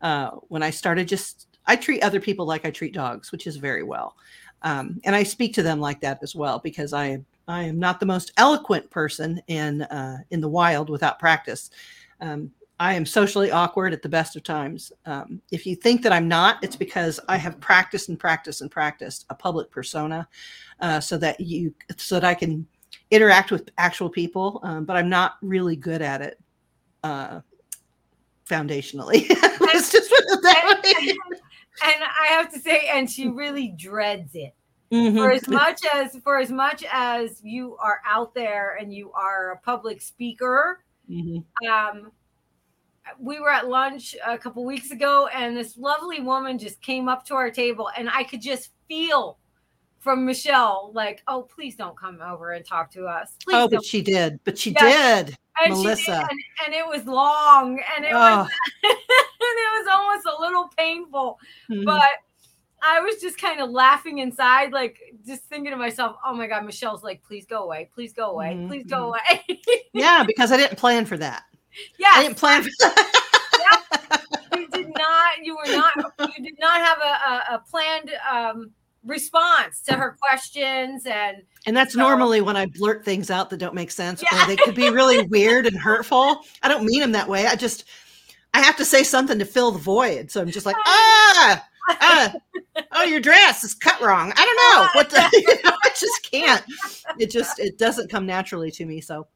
Uh, when i started just i treat other people like i treat dogs which is very well. Um, and i speak to them like that as well because i i am not the most eloquent person in uh, in the wild without practice. Um, I am socially awkward at the best of times. Um, if you think that I'm not, it's because I have practiced and practiced and practiced a public persona, uh, so that you so that I can interact with actual people, um, but I'm not really good at it uh, foundationally. Let's just put it that way. And I have to say, and she really dreads it. Mhm. for as much as for as much as you are out there and you are a public speaker Mhm. um we were at lunch a couple weeks ago and this lovely woman just came up to our table and i could just feel from michelle like oh please don't come over and talk to us please Oh, but she did. But she Yes. did. and she Melissa. did, and, and it was long and it Oh. was and it was almost a little painful Mhm. but I was just kind of laughing inside, like just thinking to myself, "Oh my god, Michelle's like, please go away, please go away, Mhm, please go away." yeah, because I didn't plan for that. Yeah. I didn't plan for that. you did not. You were not. You did not have a, a, a planned um, response to her questions, and And that's So- normally when I blurt things out that don't make sense Yeah. or they could be really weird and hurtful. I don't mean them that way. I just I have to say something to fill the void. So I'm just like, ah, ah oh, your dress is cut wrong. I don't know what the, you know, I just can't. It just it doesn't come naturally to me. So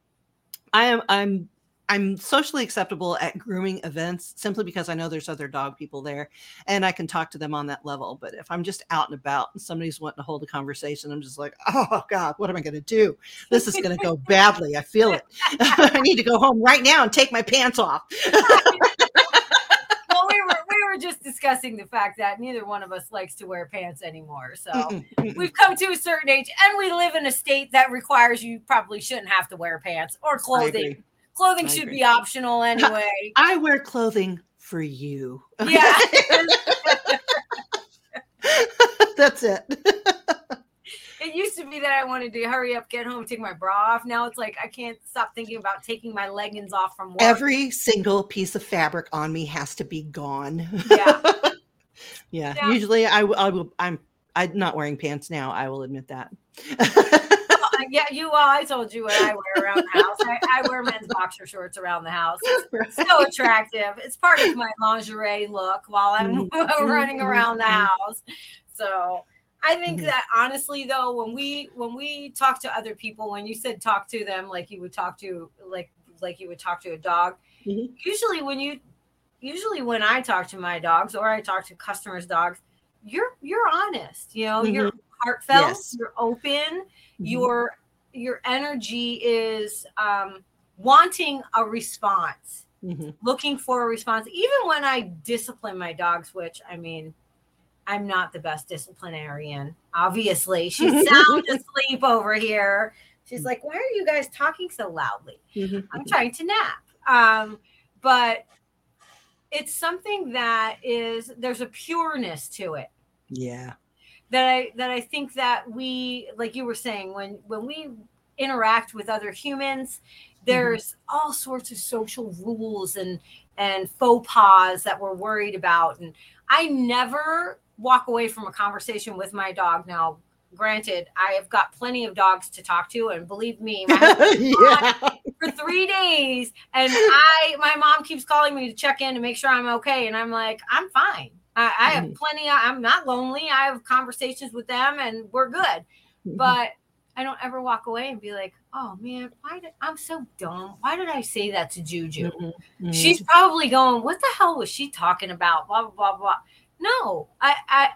I am I'm I'm socially acceptable at grooming events simply because I know there's other dog people there and I can talk to them on that level. But if I'm just out and about and somebody's wanting to hold a conversation, I'm just like, oh God, what am I going to do? This is going to go badly. I feel it. I need to go home right now and take my pants off. well, we were we were just discussing the fact that neither one of us likes to wear pants anymore. So Mm-mm, we've come to a certain age, and we live in a state that requires you probably shouldn't have to wear pants or clothing. Clothing I should be optional anyway. I wear clothing for you. yeah. That's it. It used to be that I wanted to hurry up, get home, take my bra off. Now it's like I can't stop thinking about taking my leggings off from work. Every single piece of fabric on me has to be gone. Yeah. yeah. Yeah. Usually I will, I'm, I'm not wearing pants now. I will admit that. Yeah, you. Well, I told you what I wear around the house. I, I wear men's boxer shorts around the house. It's so attractive. It's part of my lingerie look while I'm Mhm. running around the house. So I think Mhm. that honestly, though, when we when we talk to other people, when you said talk to them like you would talk to like like you would talk to a dog, Mhm. usually when you usually when I talk to my dogs or I talk to customers' dogs, you're you're honest. You know, you're heartfelt. Yes. You're open Mhm. your your energy is um, wanting a response Mhm. looking for a response even when i discipline my dogs which i mean i'm not the best disciplinarian obviously she's sound asleep over here she's like why are you guys talking so loudly Mhm. i'm trying to nap um, but it's something that is there's a pureness to it Yeah. That I that I think that we like you were saying when when we interact with other humans mm-hmm. there's all sorts of social rules and and faux pas that we're worried about. And I never walk away from a conversation with my dog. Now granted I have got plenty of dogs to talk to and believe me my yeah. for three days and i my mom keeps calling me to check in to make sure i'm okay and i'm like i'm fine i, I have plenty of, i'm not lonely. I have conversations with them and we're good. But i don't ever walk away and be like oh man why did i'm so dumb. Why did i say that to juju? Mhm. Mhm. she's probably going what the hell was she talking about? Blah blah blah blah. No i i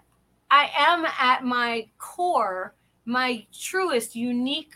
i am at my core my truest unique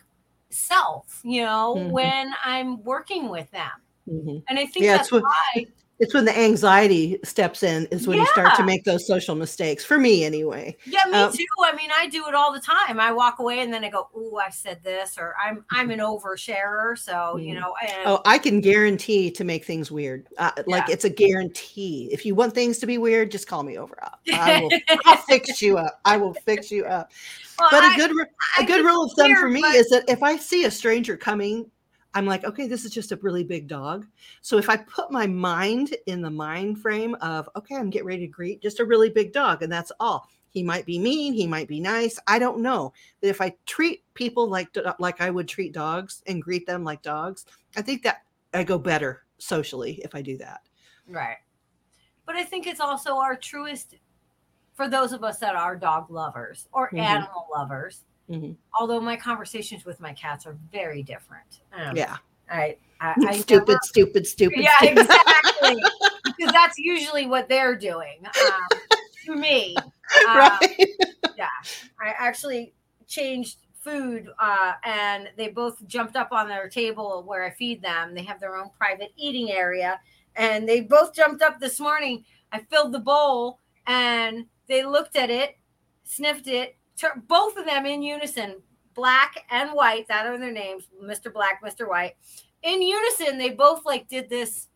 self you know Mhm. when i'm working with them. Mhm. and i think Yeah, that's what- why It's when the anxiety steps in, is when you start to make those social mistakes. For me, anyway. yeah me Um, too i mean i do it all the time i walk away and then i go oh i said this or i'm i'm an oversharer so you Mhm. know and Oh, I can guarantee to make things weird. Uh, Like it's a guarantee. If you want things to be weird, just call me over. I will. I'll fix you up. I will fix you up. well, But I- a good, ru- I a good rule of thumb for me but- is that if I see a stranger coming, I'm like, okay, this is just a really big dog. So if I put my mind in the mind frame of, okay, I'm getting ready to greet just a really big dog, and that's all. He might be mean, he might be nice. I don't know. But if I treat people like like I would treat dogs and greet them like dogs, I think that I go better socially if I do that. Right. But I think it's also our truest for those of us that are dog lovers or Mhm. animal lovers. Mhm. Although my conversations with my cats are very different. Um, Yeah. I, I, I stupid, never- stupid, stupid, yeah, stupid. exactly. because that's usually what they're doing um, to me. Um, right. yeah, I actually changed food uh, and they both jumped up on their table where I feed them. They have their own private eating area and they both jumped up this morning. I filled the bowl and they looked at it, sniffed it, tur- both of them in unison, black and white, that are their names, Mr. Black, Mr. White. In unison, they both like did this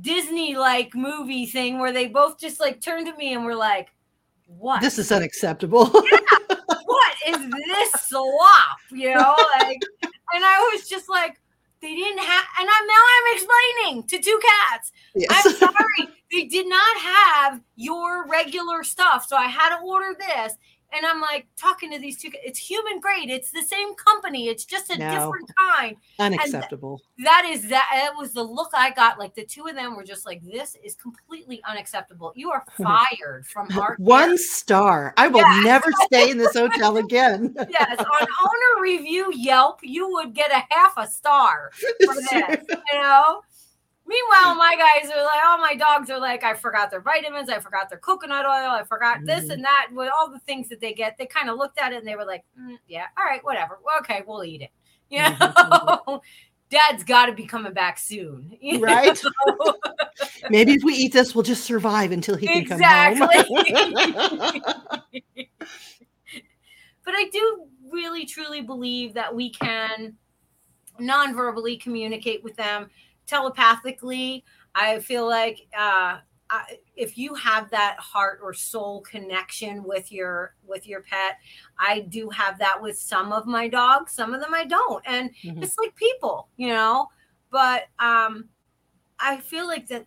Disney like movie thing where they both just like turned to me and were like, What? This is unacceptable. what is this slop? You know, like, and I was just like, they didn't have, and I'm now I'm explaining to two cats. Yes. I'm sorry, they did not have your regular stuff, so I had to order this. And I'm like talking to these two. It's human grade. It's the same company. It's just a No. different kind. Unacceptable. That is that. It was the look I got. Like the two of them were just like, "This is completely unacceptable. You are fired from our One star. I will Yes. never stay in this hotel again. yes, on owner review Yelp, you would get a half a star for this, you know. Meanwhile, my guys are like, all my dogs are like, I forgot their vitamins, I forgot their coconut oil, I forgot this Mhm. and that. With all the things that they get, they kind of looked at it and they were like, "Mm, yeah, all right, whatever. Okay, we'll eat it. You know, Mhm, Dad's got to be coming back soon, Right? Maybe if we eat this, we'll just survive until he can Exactly. come home. but I do really truly believe that we can non-verbally communicate with them telepathically. I feel like uh, I, if you have that heart or soul connection with your with your pet, I do have that with some of my dogs. Some of them I don't, and Mhm. it's like people, you know. But um, I feel like that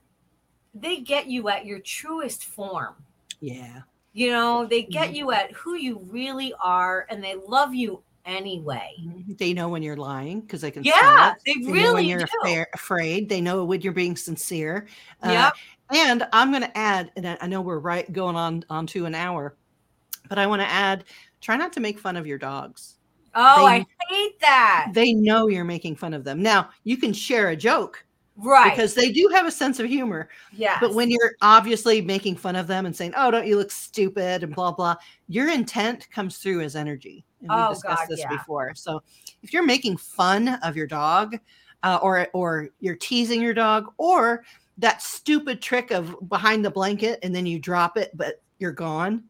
they get you at your truest form. yeah. You know, they get Mhm. you at who you really are and they love you anyway. They know when you're lying because they can Yeah, they They know when you're afraid. They know when you're being sincere. Uh, And I'm going to add, and I I know we're right going on on to an hour, but I want to add: try not to make fun of your dogs. Oh, they- I hate that. They know you're making fun of them. Now you can share a joke right. because they do have a sense of humor. Yeah. But when you're obviously making fun of them and saying, "Oh, don't you look stupid?" and blah blah, your intent comes through as energy. And we Oh, discussed God, this yeah. before. So if you're making fun of your dog, uh, or or you're teasing your dog, or that stupid trick of behind the blanket and then you drop it, but you're gone,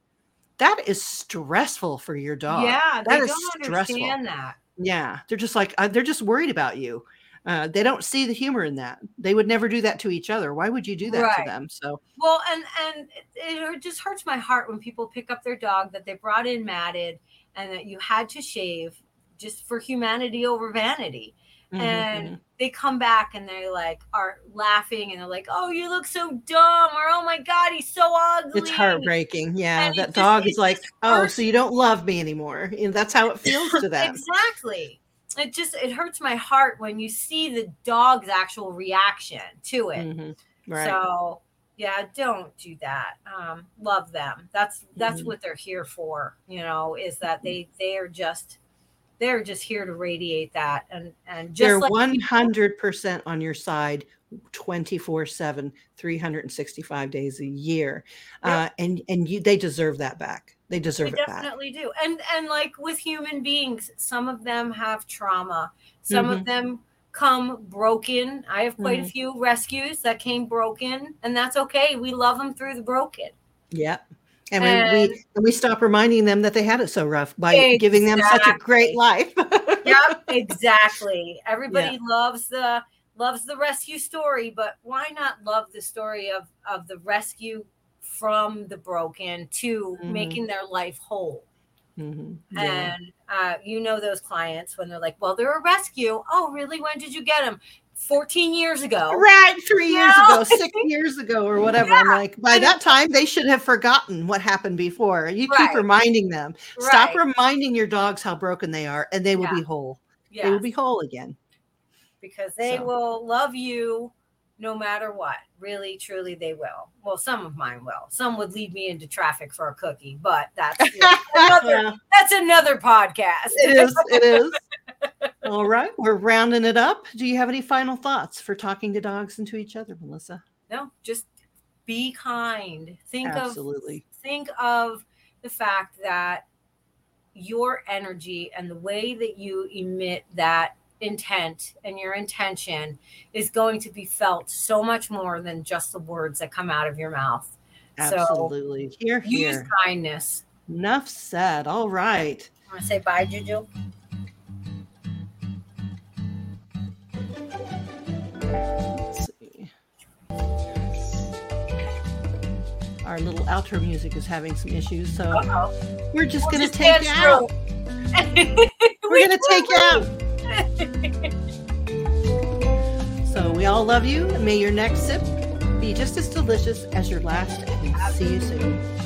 that is stressful for your dog. yeah, they that is don't stressful. understand that. Yeah, they're just like uh, they're just worried about you. Uh, they don't see the humor in that. They would never do that to each other. Why would you do that Right. to them? So Well, and and it, it just hurts my heart when people pick up their dog that they brought in matted and that you had to shave just for humanity over vanity. mhm, and mhm. they come back and they like are laughing and they're like, "Oh, you look so dumb," or "Oh my god, he's so ugly." it's heartbreaking. Yeah, and that just- dog is like, oh, hurts so you don't love me anymore. And that's how it feels to them. Exactly. It just it hurts my heart when you see the dog's actual reaction to it. Mhm, Right. So yeah, don't do that. Um, love them. That's that's Mhm. what they're here for. You know, is that they they are just they're just here to radiate that and and just They're like one hundred percent on your side, 24 7 365 days a year uh, and and you they deserve that back they deserve They it back definitely do. And and like with human beings, some of them have trauma. Some of Mhm. them come broken. I have quite a Mhm. few rescues that came broken, and that's okay. We love them through the broken. yeah and, we, And- we and we stop reminding them that they had it so rough by giving them such a great life Yep, exactly. Everybody loves the loves the rescue story, but why not love the story of of the rescue from the broken to Mhm. making their life whole? Mhm, yeah. And uh, you know those clients when they're like, "Well, they're a rescue. Oh, really? When did you get them? 14 years ago." right three You years know? ago six years ago or whatever i'm like by that time they should have forgotten what happened before you keep reminding them stop reminding your dogs how broken they are and they will Yeah. be whole they will be whole again because they So. will love you no matter what. Really, truly, they will. Well, some of mine will. Some would lead me into traffic for a cookie, but that's another, Yeah. that's another podcast. it is it is all right we're rounding it up do you have any final thoughts for talking to dogs and to each other melissa No, just be kind. Think absolutely of think of the fact that your energy and the way that you emit that intent and your intention is going to be felt so much more than just the words that come out of your mouth. Absolutely. So here, here. Use kindness. Enough said. All right. Want to say bye, Juju? Let's see. Our little outro music is having some issues, so Uh-oh. we're just We'll gonna just take out. We're gonna take you out. So we all love you, may your next sip be just as delicious as your last. And see you soon.